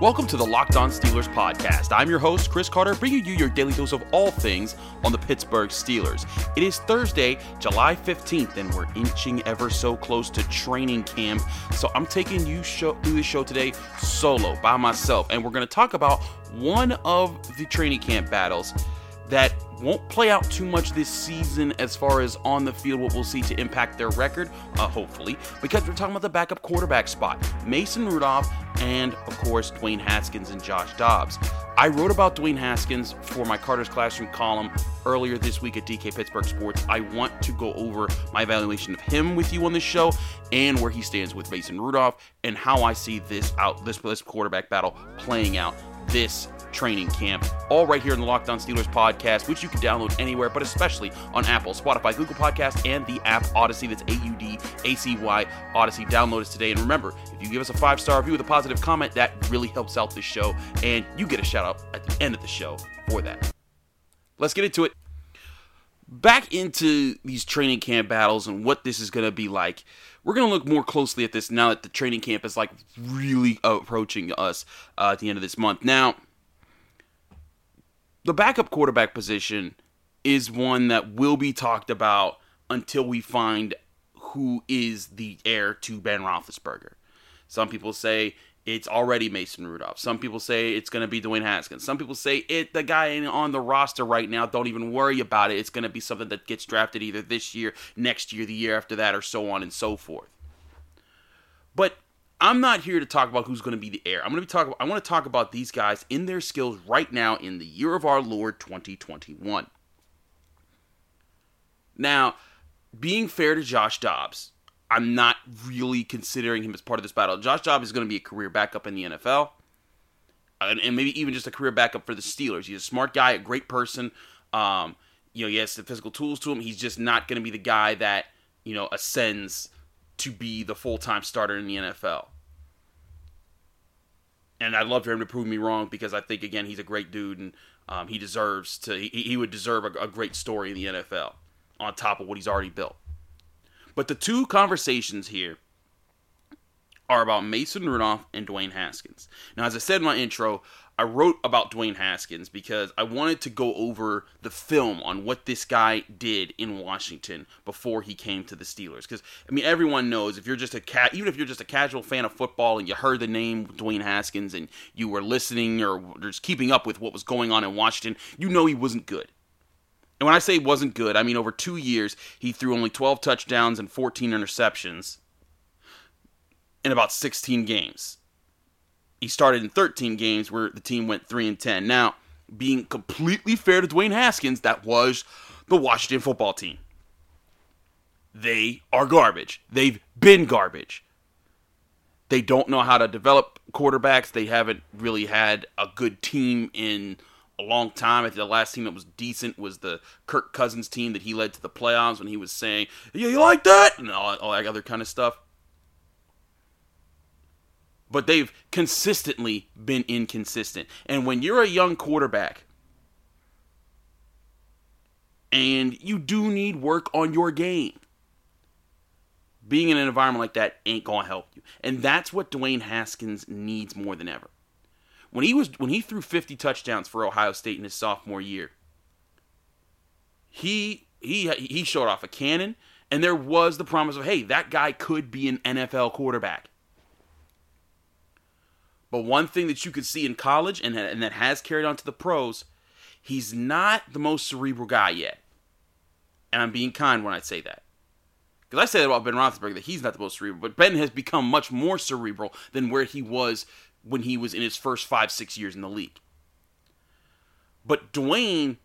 Welcome to the Locked On Steelers podcast. I'm your host, Chris Carter, bringing you your daily dose of all things on the Pittsburgh Steelers. It is Thursday, July 15th, and we're inching ever so close to training camp. So I'm taking you show, through the show today solo, by myself, and we're going to talk about one of the training camp battles that won't play out too much this season as far as on the field what we'll see to impact their record, uh, hopefully, because we're talking about the backup quarterback spot. Mason Rudolph and, of course, Dwayne Haskins and Josh Dobbs. I wrote about Dwayne Haskins for my Carter's Classroom column earlier this week at DK Pittsburgh Sports. I want to go over my evaluation of him with you on this show and where he stands with Mason Rudolph and how I see this out this, this quarterback battle playing out this training camp, all right here in the Locked On Steelers podcast, which you can download anywhere, but especially on Apple, Spotify, Google Podcast, and the app Audacy. That's A U D A C Y Audacy. Download us today. And remember, if you give us a five star review with a positive comment, that really helps out the show, and you get a shout out at the end of the show for that. Let's get into it. Back into these training camp battles and what this is going to be like we're going to look more closely at this now that the training camp is like really approaching us uh, at the end of this month. Now, the backup quarterback position is one that will be talked about until we find who is the heir to Ben Roethlisberger. Some people say it's already Mason Rudolph. Some people say it's going to be Dwayne Haskins. Some people say it the guy on the roster right now. Don't even worry about it. It's going to be something that gets drafted either this year, next year, the year after that, or so on and so forth. But I'm not here to talk about who's going to be the heir. I'm going to be talking. I want to talk about these guys in their skills right now in the year of our Lord 2021. Now, being fair to Josh Dobbs, I'm not really considering him as part of this battle. Josh Dobbs is going to be a career backup in the NFL, and, and, maybe even just a career backup for the Steelers. He's a smart guy, a great person. Um, you know, he has the physical tools to him. He's just not going to be the guy that you know ascends to be the full time starter in the NFL. And I'd love for him to prove me wrong because I think again he's a great dude and um, he deserves to. He, he would deserve a, a great story in the NFL on top of what he's already built. But the two conversations here are about Mason Rudolph and Dwayne Haskins. Now, as I said in my intro, I wrote about Dwayne Haskins because I wanted to go over the film on what this guy did in Washington before he came to the Steelers. Because I mean, everyone knows if you're just a cat, even if you're just a casual fan of football and you heard the name Dwayne Haskins and you were listening or just keeping up with what was going on in Washington, you know he wasn't good. And when I say wasn't good, I mean over two years he threw only 12 touchdowns and 14 interceptions in about 16 games he started in 13 games where the team went 3 and 10. Now, being completely fair to Dwayne Haskins, that was the Washington football team. They are garbage. They've been garbage. They don't know how to develop quarterbacks. They haven't really had a good team in a long time. I think the last team that was decent was the Kirk Cousins team that he led to the playoffs when he was saying, "Yeah, you like that?" and all, all that other kind of stuff but they've consistently been inconsistent. And when you're a young quarterback and you do need work on your game, being in an environment like that ain't going to help you. And that's what Dwayne Haskins needs more than ever. When he was when he threw 50 touchdowns for Ohio State in his sophomore year, he he he showed off a cannon and there was the promise of hey, that guy could be an NFL quarterback. But one thing that you could see in college and, and that has carried on to the pros, he's not the most cerebral guy yet. And I'm being kind when I say that. Because I say that about Ben Roethlisberger that he's not the most cerebral, but Ben has become much more cerebral than where he was when he was in his first five, six years in the league. But Dwayne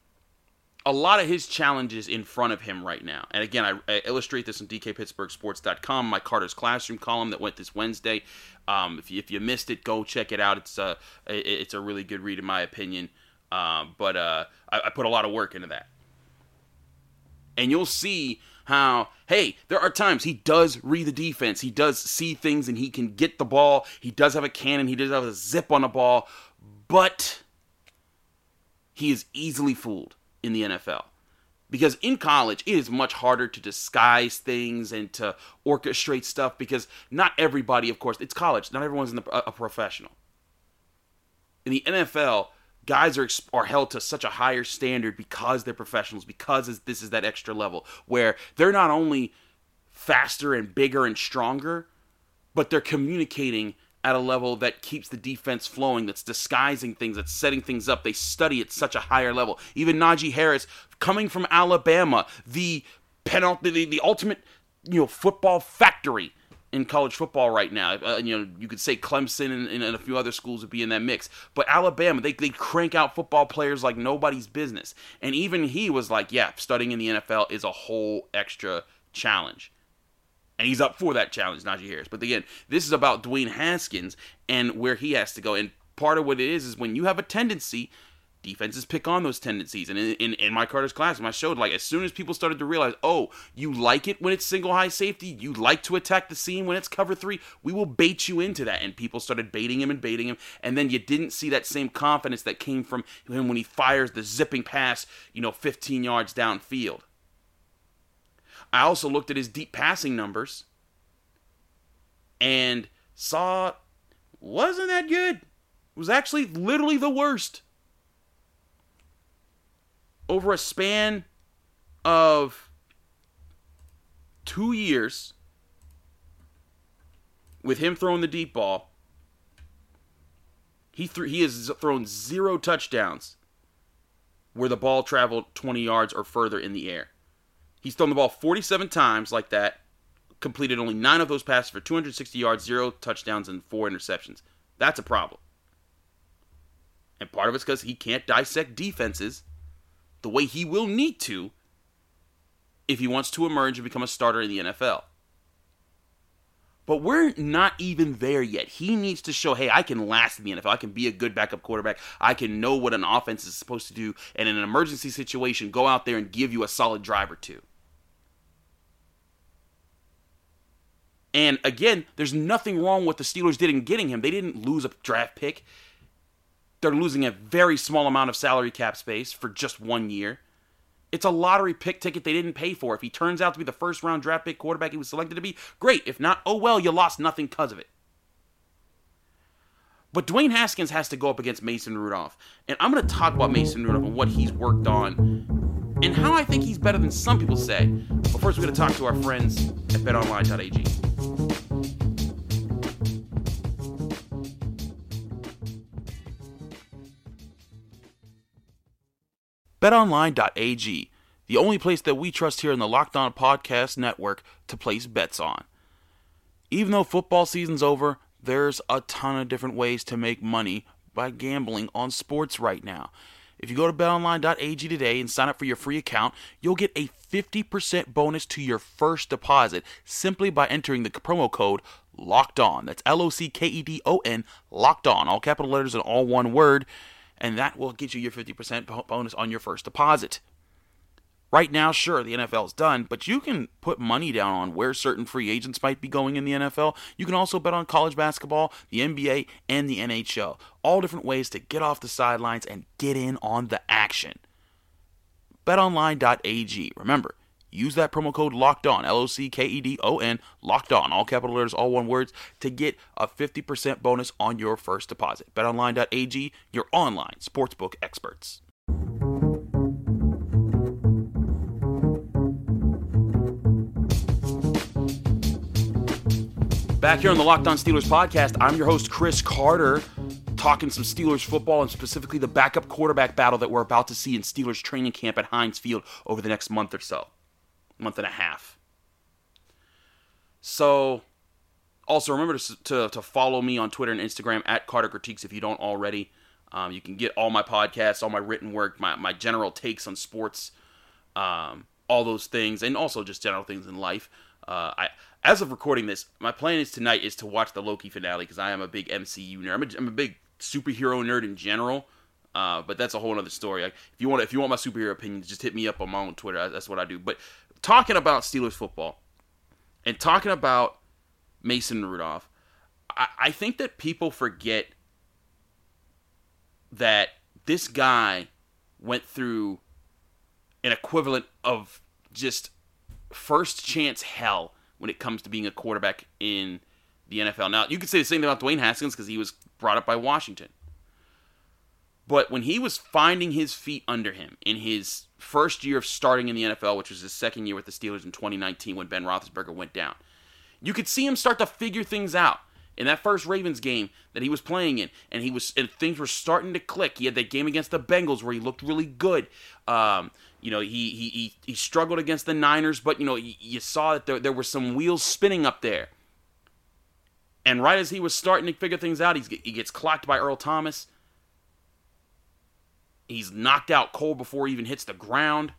a lot of his challenges in front of him right now. And again, I, I illustrate this on DKPittsburghSports.com, my Carter's Classroom column that went this Wednesday. Um, if, you, if you missed it, go check it out. It's a, it's a really good read, in my opinion. Um, but uh, I, I put a lot of work into that. And you'll see how, hey, there are times he does read the defense. He does see things and he can get the ball. He does have a cannon. He does have a zip on the ball. But he is easily fooled in the NFL. Because in college, it is much harder to disguise things and to orchestrate stuff because not everybody, of course, it's college. Not everyone's the, a, a professional. In the NFL, guys are are held to such a higher standard because they're professionals because this is that extra level where they're not only faster and bigger and stronger but they're communicating at a level that keeps the defense flowing that's disguising things that's setting things up they study at such a higher level even Najee Harris coming from Alabama the penalty the, the ultimate you know football factory in college football right now. Uh, you know, you could say Clemson and, and, a few other schools would be in that mix. But Alabama, they, they crank out football players like nobody's business. And even he was like, yeah, studying in the NFL is a whole extra challenge. And he's up for that challenge, Najee Harris. But again, this is about Dwayne Haskins and where he has to go. And part of what it is is when you have a tendency defenses pick on those tendencies. And in, in, in Mike Carter's class, I showed like as soon as people started to realize, oh, you like it when it's single high safety, you like to attack the seam when it's cover three, we will bait you into that. And people started baiting him and baiting him. And then you didn't see that same confidence that came from him when he fires the zipping pass, you know, 15 yards downfield. I also looked at his deep passing numbers and saw wasn't that good. It was actually literally the worst over a span of two years with him throwing the deep ball, he th- he has thrown zero touchdowns where the ball traveled 20 yards or further in the air. He's thrown the ball 47 times like that, completed only nine of those passes for 260 yards, zero touchdowns, and four interceptions. That's a problem. And part of it's because he can't dissect defenses the way he will need to if he wants to emerge and become a starter in the NFL. But we're not even there yet. He needs to show, hey, I can last in the NFL. I can be a good backup quarterback. I can know what an offense is supposed to do. And in an emergency situation, go out there and give you a solid drive or two. And again, there's nothing wrong with the Steelers did in getting him. They didn't lose a draft pick. They're losing a very small amount of salary cap space for just one year. It's a lottery pick ticket they didn't pay for. If he turns out to be the first round draft pick quarterback he was selected to be, great. If not, oh well, you lost nothing because of it. But Dwayne Haskins has to go up against Mason Rudolph. And I'm going to talk about Mason Rudolph and what he's worked on and how I think he's better than some people say. But first, we're going to talk to our friends at betonline.ag. BetOnline.ag, the only place that we trust here in the Locked On Podcast Network to place bets on. Even though football season's over, there's a ton of different ways to make money by gambling on sports right now. If you go to betonline.ag today and sign up for your free account, you'll get a 50% bonus to your first deposit simply by entering the promo code LOCKED ON. That's L O C K E D O N, locked on, all capital letters and all one word and that will get you your 50% bonus on your first deposit. Right now, sure, the NFL is done, but you can put money down on where certain free agents might be going in the NFL. You can also bet on college basketball, the NBA, and the NHL. All different ways to get off the sidelines and get in on the action. BetOnline.ag. Remember, Use that promo code locked on, L O C K E D O N, locked on, all capital letters, all one words, to get a 50% bonus on your first deposit. BetOnline.ag, your online sportsbook experts. Back here on the Locked On Steelers podcast, I'm your host, Chris Carter, talking some Steelers football and specifically the backup quarterback battle that we're about to see in Steelers training camp at Heinz Field over the next month or so month and a half. So, also remember to, to, to follow me on Twitter and Instagram at Carter Critiques if you don't already. Um, you can get all my podcasts, all my written work, my, my general takes on sports, um, all those things, and also just general things in life. Uh, I, as of recording this, my plan is tonight is to watch the Loki finale because I am a big MCU nerd. I'm a, I'm a big superhero nerd in general. Uh, but that's a whole other story. Like, if you want, if you want my superhero opinions, just hit me up on my own Twitter. That's what I do. But talking about Steelers football and talking about Mason Rudolph, I, I think that people forget that this guy went through an equivalent of just first chance hell when it comes to being a quarterback in the NFL. Now, you could say the same thing about Dwayne Haskins because he was brought up by Washington. But when he was finding his feet under him in his first year of starting in the NFL, which was his second year with the Steelers in 2019 when Ben Roethlisberger went down, you could see him start to figure things out in that first Ravens game that he was playing in, and he was and things were starting to click. He had that game against the Bengals where he looked really good. Um, you know, he, he he struggled against the Niners, but you know, you saw that there, there were some wheels spinning up there. And right as he was starting to figure things out, he's, he gets clocked by Earl Thomas. He's knocked out cold before he even hits the ground.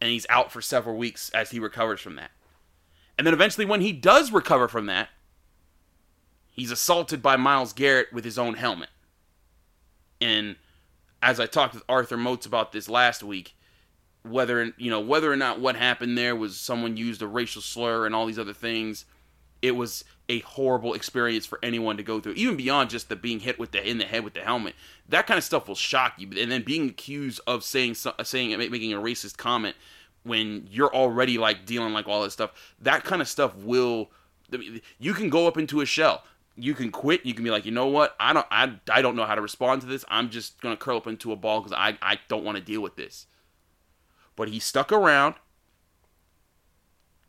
And he's out for several weeks as he recovers from that. And then eventually, when he does recover from that, he's assaulted by Myles Garrett with his own helmet. As I talked with Arthur Moats about this last week, whether you know whether or not what happened there was someone used a racial slur and all these other things, it was a horrible experience for anyone to go through, even beyond just the being hit with the in the head with the helmet. That kind of stuff will shock you, and then being accused of saying saying making a racist comment when you're already like dealing like all this stuff. That kind of stuff will. You can go up into a shell. You can quit. You can be like, you know what? I don't. I, I don't know how to respond to this. I'm just gonna curl up into a ball because I I don't want to deal with this. But he stuck around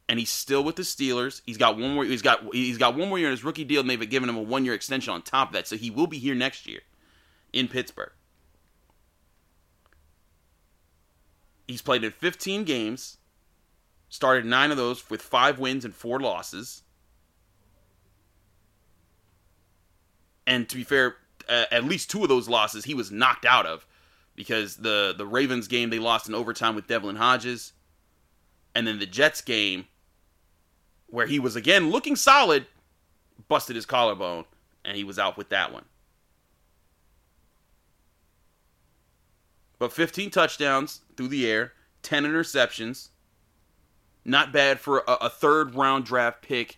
and he's still with the Steelers. He's got one more. He's got he's got one more year in his rookie deal, and they've given him a one year extension on top of that, so he will be here next year in Pittsburgh. He's played in 15 games, started nine of those with five wins and four losses. And to be fair, uh, at least two of those losses he was knocked out of because the the Ravens game they lost in overtime with Devlin Hodges, and then the Jets game where he was again looking solid, busted his collarbone, and he was out with that one. But 15 touchdowns through the air, 10 interceptions. Not bad for a, a, third round draft pick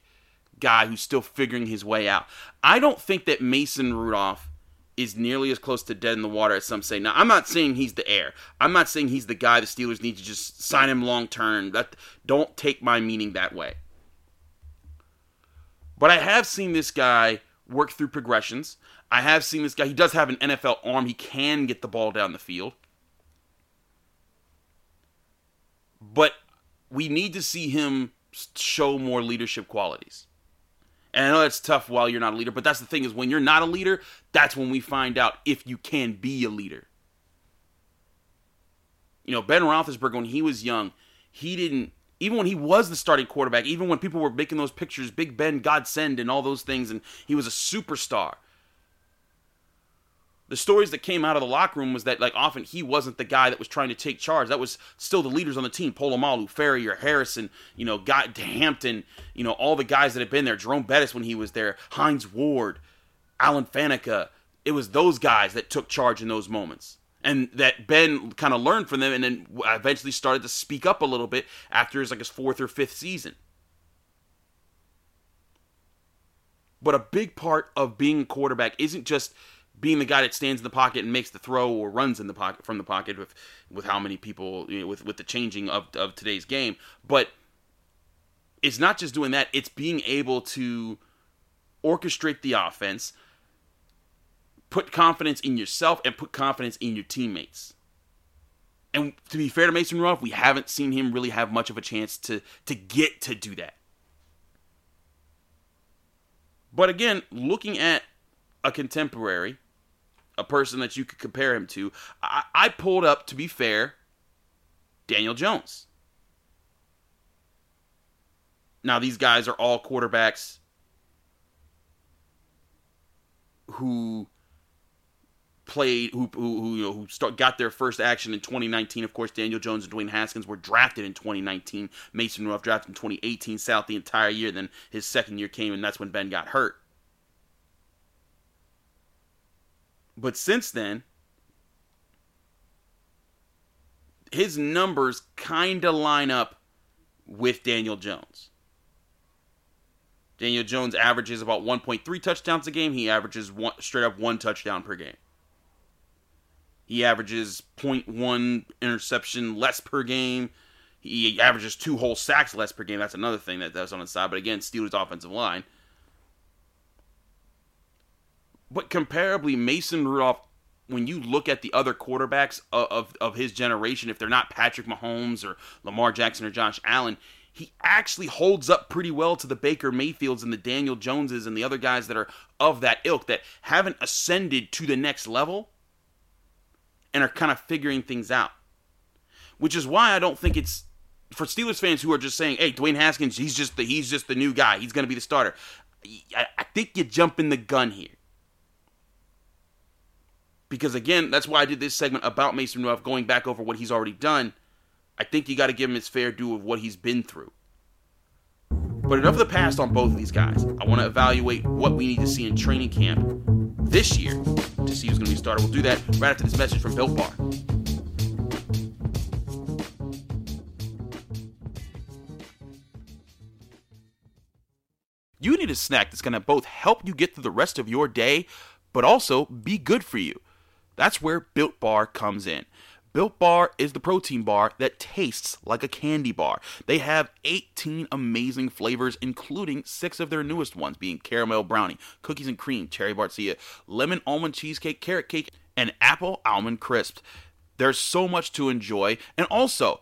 guy who's still figuring his way out. I don't think that Mason Rudolph is nearly as close to dead in the water as some say. Now, I'm not saying he's the heir. I'm not saying he's the guy the Steelers need to just sign him long term. That don't take my meaning that way. But I have seen this guy work through progressions. I have seen this guy. He does have an NFL arm. He can get the ball down the field. But we need to see him show more leadership qualities. And I know that's tough while you're not a leader, but that's the thing is when you're not a leader, that's when we find out if you can be a leader. You know, Ben Roethlisberger, when he was young, he didn't even when he was the starting quarterback, even when people were making those pictures, Big Ben, Godsend, and all those things, and he was a superstar. The stories that came out of the locker room was that like often he wasn't the guy that was trying to take charge. That was still the leaders on the team: Polamalu, Farrior, Harrison, you know, got Hampton, you know, all the guys that had been there. Jerome Bettis when he was there, Hines Ward, Alan Faneca. It was those guys that took charge in those moments and that Ben kind of learned from them, and then eventually started to speak up a little bit after his like his fourth or fifth season. But a big part of being a quarterback isn't just being the guy that stands in the pocket and makes the throw or runs in the pocket from the pocket with with how many people you know, with with the changing of of today's game, but it's not just doing that. It's being able to orchestrate the offense, put confidence in yourself and put confidence in your teammates. And to be fair to Mason Rudolph, we haven't seen him really have much of a chance to to get to do that. But again, looking at a contemporary, a person that you could compare him to, I, I pulled up, to be fair, Daniel Jones. Now, these guys are all quarterbacks who played who who who, you know, who start, got their first action in 2019. Of course, Daniel Jones and Dwayne Haskins were drafted in 2019. Mason Rudolph drafted in 2018, sat the entire year. Then his second year came, and that's when Ben got hurt. But since then, his numbers kind of line up with Daniel Jones. Daniel Jones averages about 1.3 touchdowns a game. He averages one, straight up one touchdown per game. He averages 0.1 interception less per game. He averages two whole sacks less per game. That's another thing that that's on the side. But again, Steelers' offensive line. But comparably, Mason Rudolph, when you look at the other quarterbacks of, of, of his generation, if they're not Patrick Mahomes or Lamar Jackson or Josh Allen, he actually holds up pretty well to the Baker Mayfields and the Daniel Joneses and the other guys that are of that ilk that haven't ascended to the next level and are kind of figuring things out. Which is why I don't think it's for Steelers fans who are just saying, "Hey, Dwayne Haskins, he's just the he's just the new guy. He's going to be the starter." I, I think you're jumping the gun here. Because again, that's why I did this segment about Mason Rudolph, going back over what he's already done I think you got to give him his fair due of what he's been through. But enough of the past on both of these guys. I want to evaluate what we need to see in training camp this year to see who's going to be started. We'll do that right after this message from Built Bar. You need a snack that's going to both help you get through the rest of your day, but also be good for you. That's where Built Bar comes in. Built Bar is the protein bar that tastes like a candy bar. They have 18 amazing flavors, including six of their newest ones, being caramel brownie, cookies and cream, cherry barcia, lemon almond cheesecake, carrot cake, and apple almond crisp. There's so much to enjoy, and also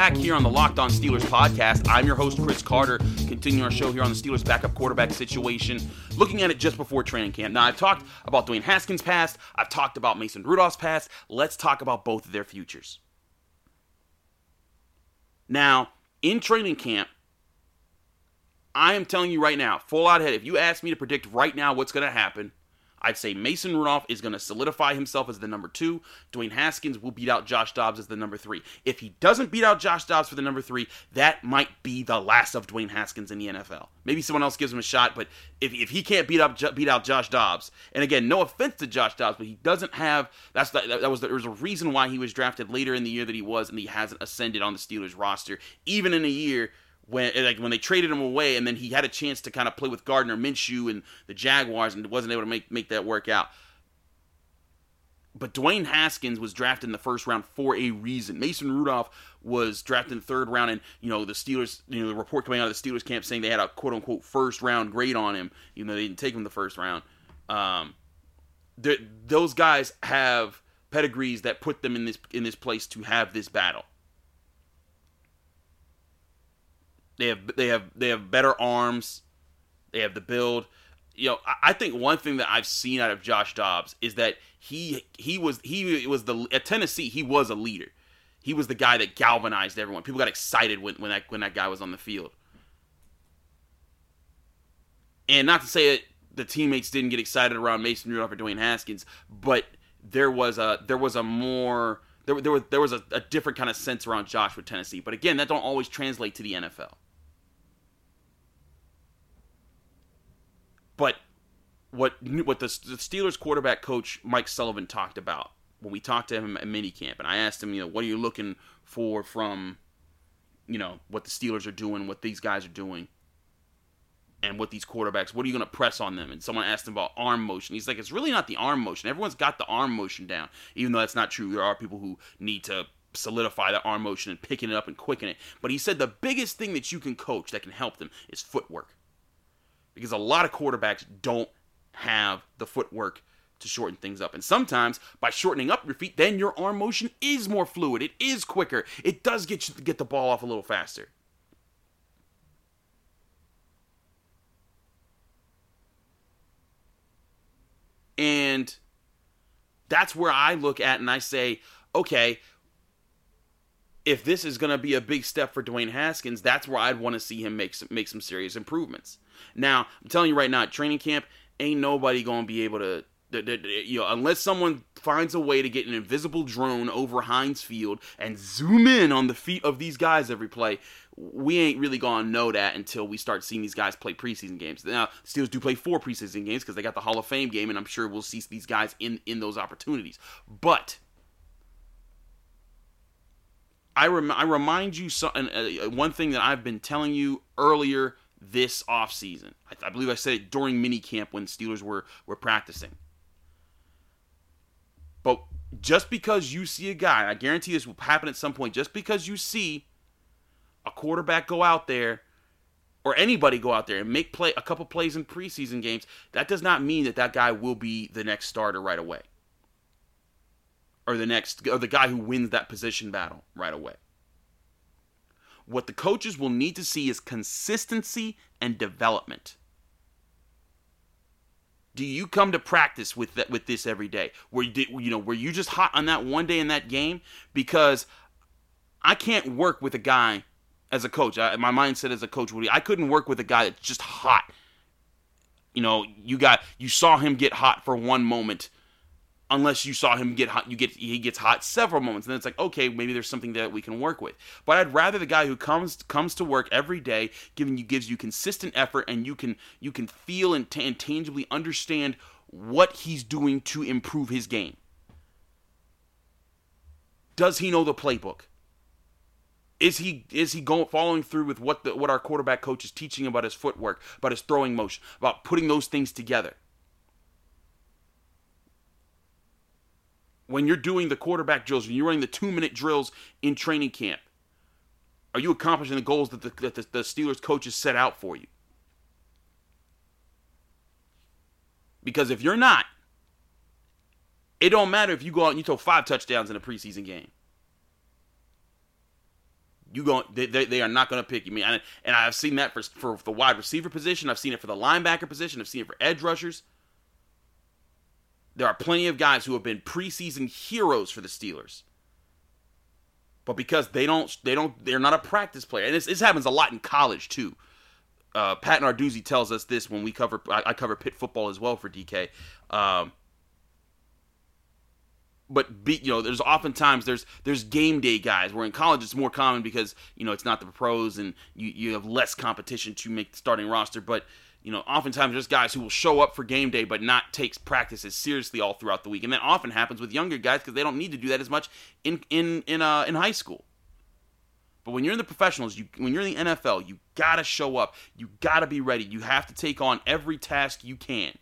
back here on the Locked On Steelers podcast. I'm your host, Chris Carter, continuing our show here on the Steelers backup quarterback situation, looking at it just before training camp. Now, I've talked about Dwayne Haskins' past, I've talked about Mason Rudolph's past. Let's talk about both of their futures. Now, in training camp, I am telling you right now, full out ahead, if you ask me to predict right now what's going to happen, I'd say Mason Rudolph is going to solidify himself as the number two. Dwayne Haskins will beat out Josh Dobbs as the number three. If he doesn't beat out Josh Dobbs for the number three, that might be the last of Dwayne Haskins in the NFL. Maybe someone else gives him a shot, but if, if he can't beat up beat out Josh Dobbs, and again, no offense to Josh Dobbs, but he doesn't have that's the, that was the, there was a reason why he was drafted later in the year that he was, and he hasn't ascended on the Steelers roster, even in a year when like when they traded him away, and then he had a chance to kind of play with Gardner Minshew and the Jaguars, and wasn't able to make make that work out. But Dwayne Haskins was drafted in the first round for a reason. Mason Rudolph was drafted in the third round, and you know the Steelers, you know the report coming out of the Steelers camp saying they had a quote unquote first round grade on him, even though they didn't take him the first round. Um, those guys have pedigrees that put them in this in this place to have this battle. They have they have they have better arms. They have the build. You know, I, think one thing that I've seen out of Josh Dobbs is that he he was he was the at Tennessee he was a leader. He was the guy that galvanized everyone. People got excited when, when that when that guy was on the field. And not to say that the teammates didn't get excited around Mason Rudolph or Dwayne Haskins, but there was a there was a more there, there was there was a, a different kind of sense around Josh with Tennessee. But again, that don't always translate to the NFL. But what what the, the Steelers quarterback coach Mike Sullivan talked about when we talked to him at minicamp, and I asked him, you know, what are you looking for from, you know, what the Steelers are doing, what these guys are doing, and what these quarterbacks, what are you going to press on them? And someone asked him about arm motion. He's like, it's really not the arm motion. Everyone's got the arm motion down, even though that's not true. There are people who need to solidify the arm motion and picking it up and quicken it. But he said the biggest thing that you can coach that can help them is footwork because a lot of quarterbacks don't have the footwork to shorten things up. And sometimes by shortening up your feet, then your arm motion is more fluid. It is quicker. It does get you to get the ball off a little faster. And that's where I look at and I say, okay, if this is going to be a big step for Dwayne Haskins, that's where I'd want to see him make some, make some serious improvements. Now, I'm telling you right now, training camp ain't nobody to be able to you know, unless someone finds a way to get an invisible drone over Heinz Field and zoom in on the feet of these guys every play, we ain't really gonna know that until we start seeing these guys play preseason games. Now, Steelers do play four preseason games because they got the Hall of Fame game, and I'm sure we'll see these guys in in those opportunities. But I, rem- I remind you so- uh, one thing that I've been telling you earlier this offseason. I, I believe I said it during minicamp when Steelers were, were practicing. But just because you see a guy, I guarantee this will happen at some point, just because you see a quarterback go out there or anybody go out there and make play a couple plays in preseason games, that does not mean that that guy will be the next starter right away or the next or the guy who wins that position battle right away. What the coaches will need to see is consistency and development. Do you come to practice with that with this every day? Where you did, you know, were you just hot on that one day in that game? Because I can't work with a guy as a coach. I, my mindset as a coach, would be I couldn't work with a guy that's just hot. You know, you got you saw him get hot for one moment unless you saw him get hot you get he gets hot several moments and then it's like okay maybe there's something that we can work with. But i'd rather the guy who comes comes to work every day giving you gives you consistent effort and you can you can feel and, t- and tangibly understand what he's doing to improve his game. Does he know the playbook? Is he is he going following through with what the what our quarterback coach is teaching about his footwork about his throwing motion about putting those things together when you're doing the quarterback drills, when you're running the two minute drills in training camp, are you accomplishing the goals that the, that the, the Steelers coaches set out for you? Because if you're not, it don't matter if you go out and you throw five touchdowns in a preseason game. You go, they, are not going to pick you. I mean, and I've seen that for for the wide receiver position. I've seen it for the linebacker position. I've seen it for edge rushers. There are plenty of guys who have been preseason heroes for the Steelers. But because they don't, they don't, they're not a practice player, and this, this happens a lot in college too. Uh, Pat Narduzzi tells us this when we cover, I, I cover Pitt football as well for DK. Um, but be, you know, there's oftentimes there's there's game day guys. Where in college it's more common because you know it's not the pros and you you have less competition to make the starting roster. But you know, oftentimes there's guys who will show up for game day but not take practices seriously all throughout the week, and that often happens with younger guys because they don't need to do that as much in in in uh, in high school. But when you're in the professionals, you when you're in the NFL, you gotta show up. You gotta be ready. You have to take on every task you can.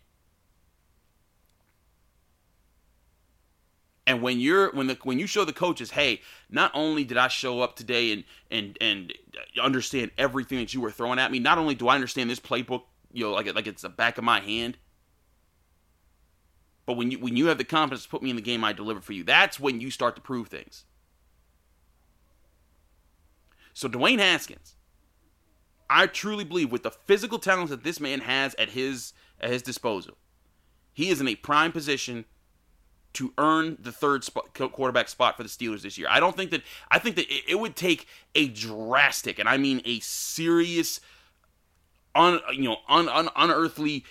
And when you're when the when you show the coaches, hey, not only did I show up today and and and understand everything that you were throwing at me, not only do I understand this playbook you know, like like it's the back of my hand. But when you when you have the confidence to put me in the game I deliver for you, that's when you start to prove things. So Dwayne Haskins, I truly believe with the physical talents that this man has at his at his disposal, he is in a prime position to earn the third spot, quarterback spot for the Steelers this year. I don't think that I think that it, it would take a drastic, and I mean a serious un, you know un, un, unearthly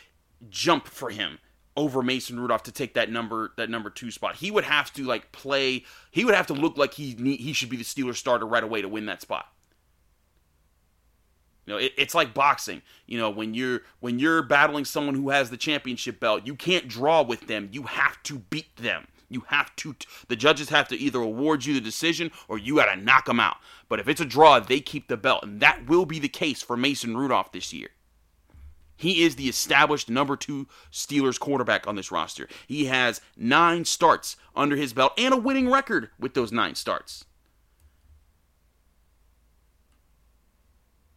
jump for him over Mason Rudolph to take that number that number two spot. He would have to like play. He would have to look like he he should be the Steelers starter right away to win that spot. You know, it, it's like boxing. You know, when you're when you're battling someone who has the championship belt, you can't draw with them. You have to beat them. You have to. The judges have to either award you the decision or you got to knock them out. But if it's a draw, they keep the belt, and that will be the case for Mason Rudolph this year. He is the established number two Steelers quarterback on this roster. He has nine starts under his belt and a winning record with those nine starts.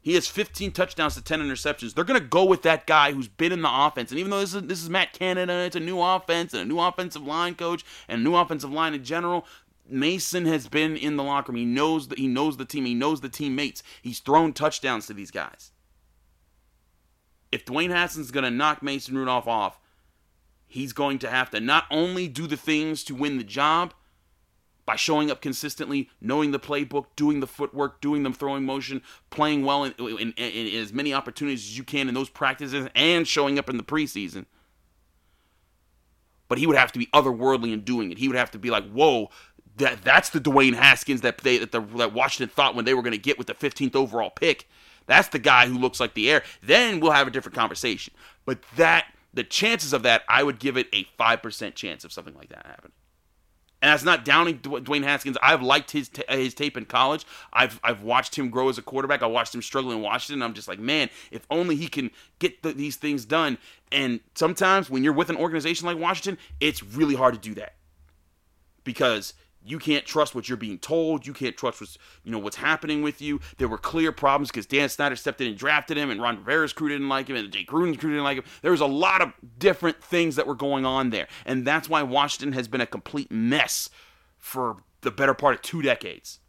He has 15 touchdowns to 10 interceptions. They're going to go with that guy who's been in the offense. And even though this is, this is Matt Canada, it's a new offense and a new offensive line coach and a new offensive line in general. Mason has been in the locker room. He knows that he knows the team. He knows the teammates. He's thrown touchdowns to these guys if Dwayne Haskins going to knock Mason Rudolph off, He's going to have to not only do the things to win the job by showing up consistently, knowing the playbook, doing the footwork, doing the throwing motion, playing well in, in, in, in as many opportunities as you can in those practices, and showing up in the preseason. But he would have to be otherworldly in doing it. He would have to be like, "Whoa, that that's the Dwayne Haskins that they that, the, that Washington thought when they were going to get with the 15th overall pick. That's the guy who looks like the heir. Then we'll have a different conversation. But that the chances of that, I would give it a 5% chance of something like that happening. And that's not downing Dwayne Haskins. I've liked his t- his tape in college. I've I've watched him grow as a quarterback. I watched him struggle in Washington. I'm just like, man, if only he can get the, these things done. And sometimes when you're with an organization like Washington, it's really hard to do that because you can't trust what you're being told. You can't trust what's you know what's happening with you. There were clear problems because Dan Snyder stepped in and drafted him, and Ron Rivera's crew didn't like him, and Jay Gruden's crew didn't like him. There was a lot of different things that were going on there, and that's why Washington has been a complete mess for the better part of two decades.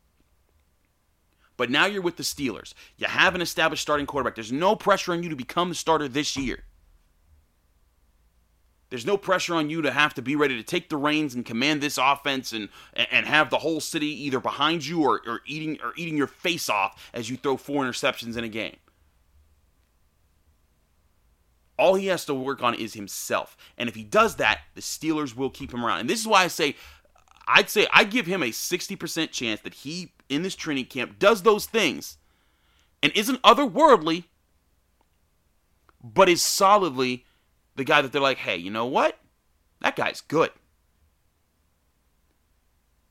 But now you're with the Steelers. You have an established starting quarterback. There's no pressure on you to become the starter this year. There's no pressure on you to have to be ready to take the reins and command this offense and and have the whole city either behind you or, or eating or eating your face off as you throw four interceptions in a game. All he has to work on is himself. And if he does that, the Steelers will keep him around. And this is why I say I'd say I give him a 60% chance that he in this training camp does those things and isn't otherworldly but is solidly the guy that they're like, hey, you know what? That guy's good.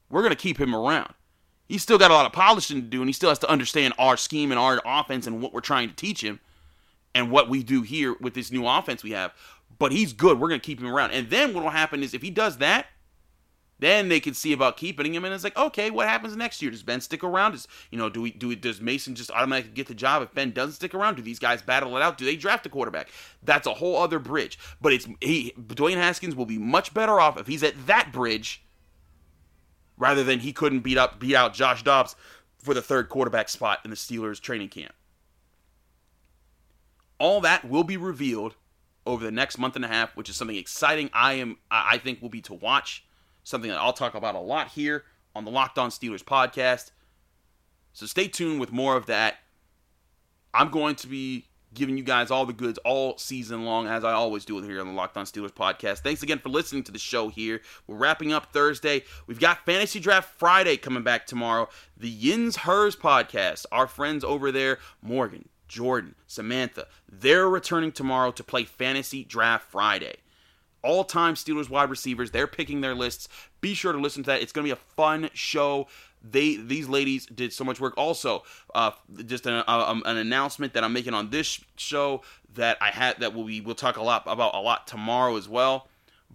We're going to keep him around. He's still got a lot of polishing to do, and he still has to understand our scheme and our offense and what we're trying to teach him and what we do here with this new offense we have. But he's good. We're going to keep him around. And then what will happen is if he does that, then they can see about keeping him, and it's like, okay, what happens next year? Does Ben stick around? Does you know, do we do we, does Mason just automatically get the job if Ben doesn't stick around? Do these guys battle it out? Do they draft a quarterback? That's a whole other bridge. But it's he Dwayne Haskins will be much better off if he's at that bridge rather than he couldn't beat up beat out Josh Dobbs for the third quarterback spot in the Steelers training camp. All that will be revealed over the next month and a half, which is something exciting. I am I think will be to watch something that I'll talk about a lot here on the Locked On Steelers podcast. So stay tuned with more of that. I'm going to be giving you guys all the goods all season long, as I always do here on the Locked On Steelers podcast. Thanks again for listening to the show here. We're wrapping up Thursday. We've got Fantasy Draft Friday coming back tomorrow. The Yins Hers podcast. Our friends over there, Morgan, Jordan, Samantha, they're returning tomorrow to play Fantasy Draft Friday all time Steelers wide receivers. They're picking their lists. Be sure to listen to that. It's going to be a fun show. They these ladies did so much work. Also, uh, just an, uh, an announcement that I'm making on this show that I had that will be we'll talk a lot about a lot tomorrow as well.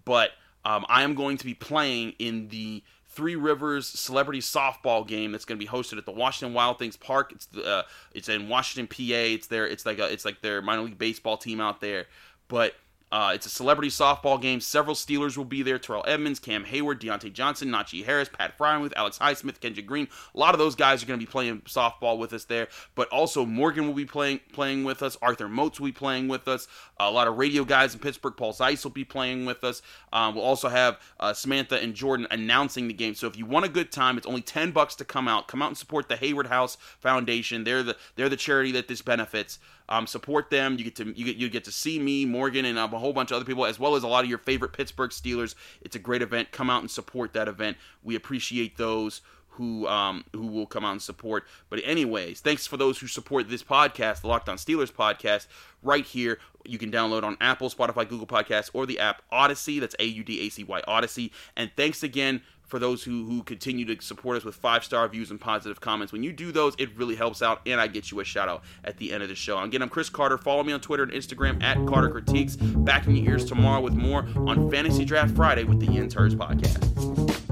But um, I am going to be playing in the Three Rivers Celebrity Softball game that's going to be hosted at the Washington Wild Things Park. It's uh, it's in Washington, PA. It's there. It's like a, it's like their minor league baseball team out there. But uh, it's a celebrity softball game. Several Steelers will be there. Terrell Edmunds, Cam Heyward, Diontae Johnson, Najee Harris, Pat Freiermuth, Alex Highsmith, Kendrick Green. A lot of those guys are going to be playing softball with us there. But also Morgan will be playing playing with us. Arthur Moats will be playing with us. A lot of radio guys in Pittsburgh. Paul Zeise will be playing with us. Um, we'll also have uh, Samantha and Jordan announcing the game. So if you want a good time, it's only ten bucks to come out. Come out and support the Heyward House Foundation. They're the they're the charity that this benefits. Um, support them. You get to you get you get to see me, Morgan, and um, a whole bunch of other people, as well as a lot of your favorite Pittsburgh Steelers. It's a great event. Come out and support that event. We appreciate those who um, who will come out and support. But anyways, thanks for those who support this podcast, the Locked On Steelers podcast, right here. You can download on Apple, Spotify, Google Podcasts, or the app Audacy. That's A U D A C Y Audacy. And thanks again for those who, who continue to support us with five star views and positive comments. When you do those, it really helps out, and I get you a shout out at the end of the show. Again, I'm Chris Carter. Follow me on Twitter and Instagram at Carter Critiques. Back in your ears tomorrow with more on Fantasy Draft Friday with the Yins Hers podcast.